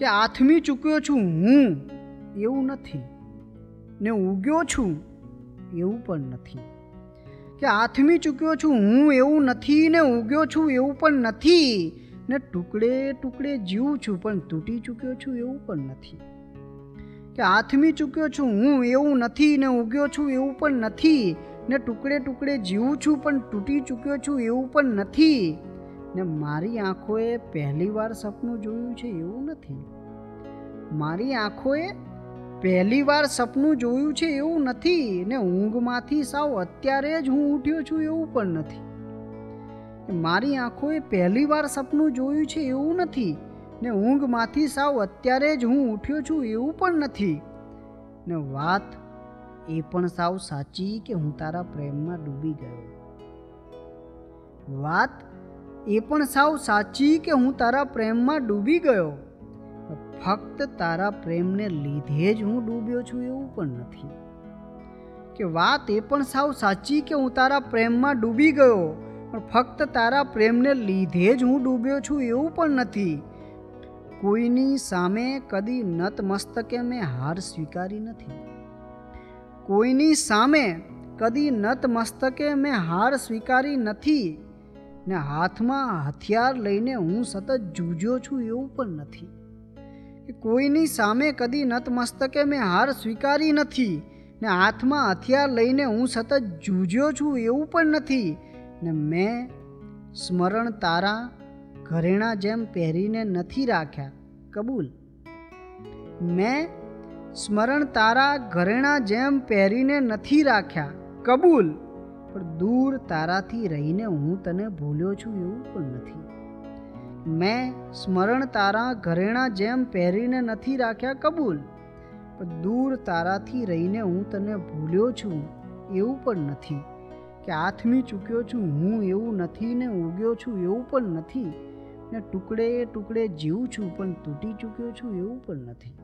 કે આથમી ચૂક્યો છું હું, એવું નથી. ને ઉગ્યો છું, એવું પણ નથી. કે આથમી ચૂક્યો છું હું, એવું નથી. ને ઉગ્યો છું, એવું પણ નથી. ને ટુકડે ટુકડે જીવું છું, પણ તૂટી ચૂક્યો છું, એવું પણ નથી. કે આથમી ચૂક્યો છું હું, એવું નથી. ને ઉગ્યો છું, એવું પણ નથી. ને ટુકડે ટુકડે જીવું છું, પણ તૂટી ચૂક્યો છું, એવું પણ નથી. ને મારી આંખોએ પહેલીવાર સપનું જોયું છે એવું નથી. મારી આંખોએ પહેલીવાર સપનું જોયું છે એવું નથી ને ઊંઘમાંથી સાવ અત્યારે જ હું ઉઠ્યો છું એવું પણ નથી. મારી આંખોએ પહેલીવાર સપનું જોયું છે એવું નથી ને ઊંઘમાંથી સાવ અત્યારે જ હું ઉઠ્યો છું એવું પણ નથી. ને વાત એ પણ સાવ સાચી કે હું તારા પ્રેમમાં ડૂબી ગયો. વાત એ પણ સાવ સાચી કે હું તારા પ્રેમમાં ડૂબી ગયો? ફક્ત તારા પ્રેમને લીધે જ હું ડૂબ્યો છું એવું પણ નથી. કે વાત એ પણ સાવ સાચી કે હું તારા પ્રેમમાં ડૂબી ગયો? પણ ફક્ત તારા પ્રેમને લીધે જ હું ડૂબ્યો છું એવું પણ નથી. કોઈની સામે કદી નતમસ્તકે મેં હાર સ્વીકારી નથી. કોઈની સામે કદી નતમસ્તકે મેં હાર સ્વીકારી નથી. ને હાથમાં હથિયાર લઈને હું સતત જૂજ્યો છું એવું પણ નથી. કોઈની સામે કદી નતમસ્તકે મેં હાર સ્વીકારી નથી ને હાથમાં હથિયાર લઈને હું સતત જૂજ્યો છું એવું પણ નથી ને મેં સ્મરણ તારા ઘરેણા જેમ પહેરીને નથી રાખ્યા. કબૂલ? મેં સ્મરણ તારા ઘરેણા જેમ પહેરીને નથી રાખ્યા. કબૂલ? પણ દૂર તારાથી રહીને હું તને ભૂલ્યો છું એવું પણ નથી. મેં સ્મરણ તારા ઘરેણા જેમ પહેરીને નથી રાખ્યા કબૂલ, પણ દૂર તારાથી રહીને હું તને ભૂલ્યો છું એવું પણ નથી. કે આથમી ચૂક્યો છું હું એવું નથી ને ઉગ્યો છું એવું પણ નથી, ને ટુકડે ટુકડે જીવું છું પણ તૂટી ચૂક્યો છું એવું પણ નથી.